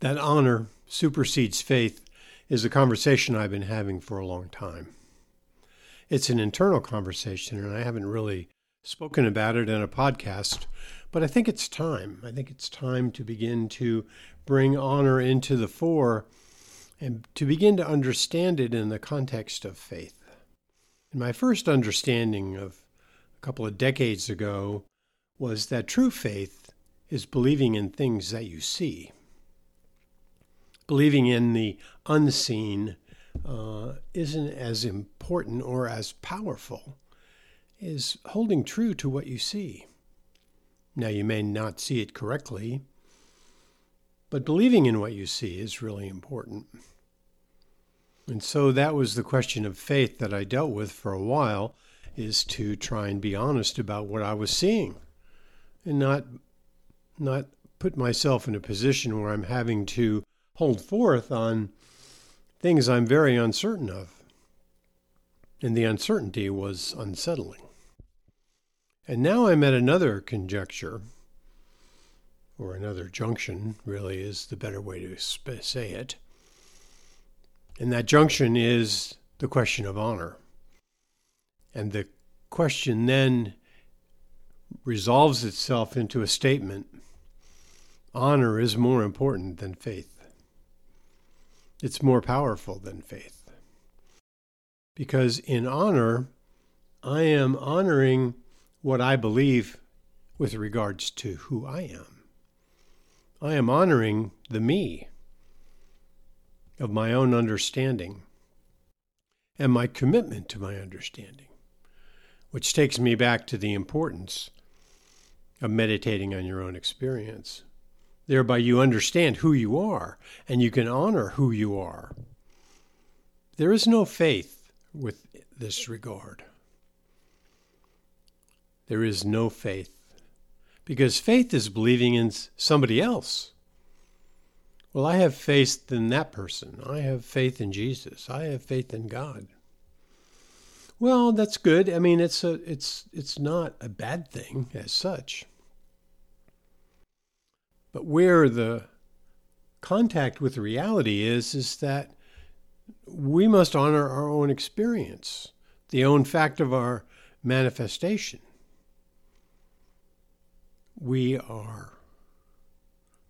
That honor supersedes faith is a conversation I've been having for a long time. It's an internal conversation, and I haven't really spoken about it in a podcast, but I think it's time. I think it's time to begin to bring honor into the fore and to begin to understand it in the context of faith. And my first understanding of a couple of decades ago was that true faith is believing in things that you see believing in the unseen uh, isn't as important or as powerful as holding true to what you see. Now, you may not see it correctly, but believing in what you see is really important. And so that was the question of faith that I dealt with for a while is to try and be honest about what I was seeing and not not put myself in a position where I'm having to hold forth on things I'm very uncertain of. And the uncertainty was unsettling. And now I'm at another conjecture, or another junction, really is the better way to say it. And that junction is the question of honor. And the question then resolves itself into a statement honor is more important than faith. It's more powerful than faith. Because in honor, I am honoring what I believe with regards to who I am. I am honoring the me of my own understanding and my commitment to my understanding, which takes me back to the importance of meditating on your own experience. Thereby, you understand who you are and you can honor who you are. There is no faith with this regard. There is no faith. Because faith is believing in somebody else. Well, I have faith in that person. I have faith in Jesus. I have faith in God. Well, that's good. I mean, it's a, it's it's not a bad thing as such. But where the contact with reality is, is that we must honor our own experience, the own fact of our manifestation. We are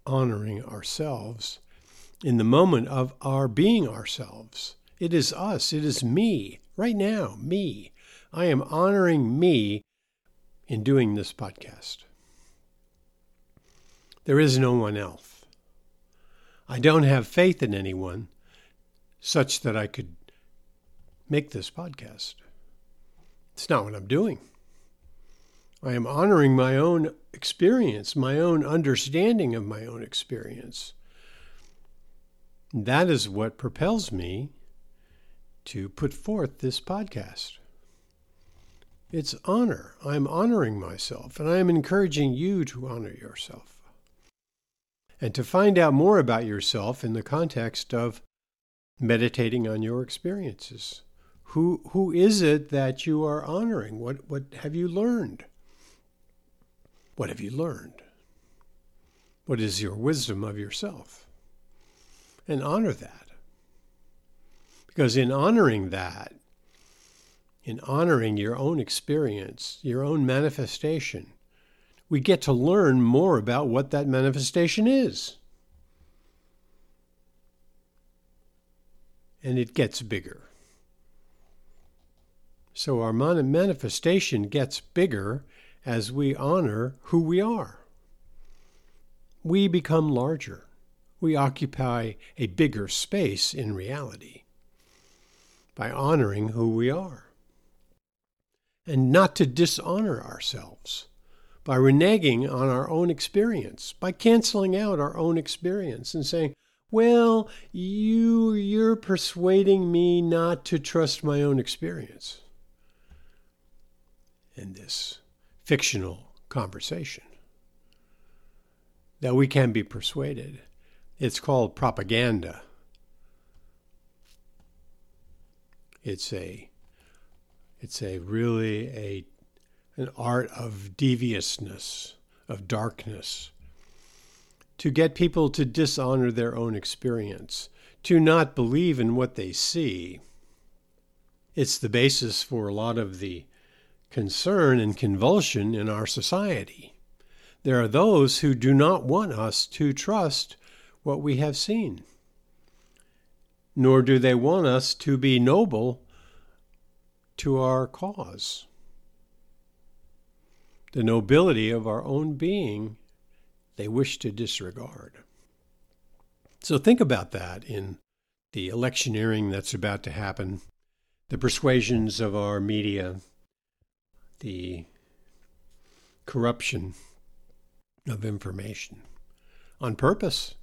honoring ourselves in the moment of our being ourselves. It is us, it is me, right now, me. I am honoring me in doing this podcast. There is no one else. I don't have faith in anyone such that I could make this podcast. It's not what I'm doing. I am honoring my own experience, my own understanding of my own experience. That is what propels me to put forth this podcast. It's honor. I'm honoring myself, and I am encouraging you to honor yourself and to find out more about yourself in the context of meditating on your experiences. Who, who is it that you are honoring? What, what have you learned? What have you learned? What is your wisdom of yourself? And honor that. Because in honoring that, in honoring your own experience, your own manifestation, we get to learn more about what that manifestation is. And it gets bigger. So our manifestation gets bigger as we honor who we are. We become larger. We occupy a bigger space in reality by honoring who we are. And not to dishonor ourselves by reneging on our own experience, by canceling out our own experience and saying, well, you you're persuading me not to trust my own experience in this fictional conversation. That we can be persuaded. It's called propaganda. It's a it's a really a an art of deviousness, of darkness, to get people to dishonor their own experience, to not believe in what they see. It's the basis for a lot of the concern and convulsion in our society. There are those who do not want us to trust what we have seen, nor do they want us to be noble to our cause. The nobility of our own being they wish to disregard. So think about that in the electioneering that's about to happen, the persuasions of our media, the corruption of information on purpose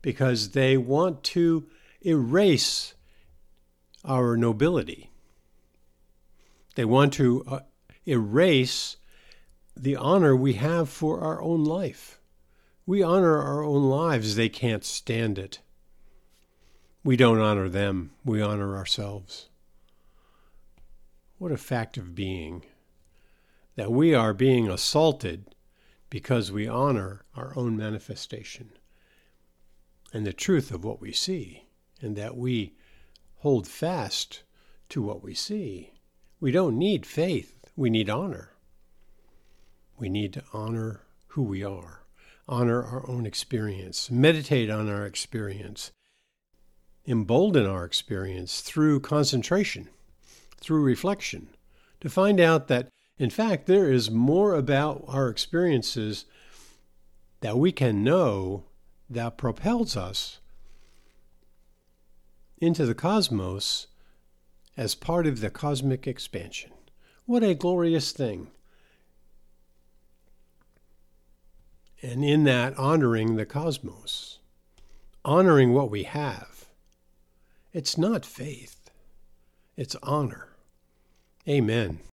because they want to erase our nobility. They want to uh, erase the honor we have for our own life. We honor our own lives, they can't stand it. We don't honor them, we honor ourselves. What a fact of being that we are being assaulted because we honor our own manifestation and the truth of what we see, and that we hold fast to what we see. We don't need faith, we need honor. We need to honor who we are, honor our own experience, meditate on our experience, embolden our experience through concentration, through reflection, to find out that in fact, there is more about our experiences that we can know that propels us into the cosmos as part of the cosmic expansion. What a glorious thing. And in that, honoring the cosmos, honoring what we have. It's not faith, it's honor. Amen.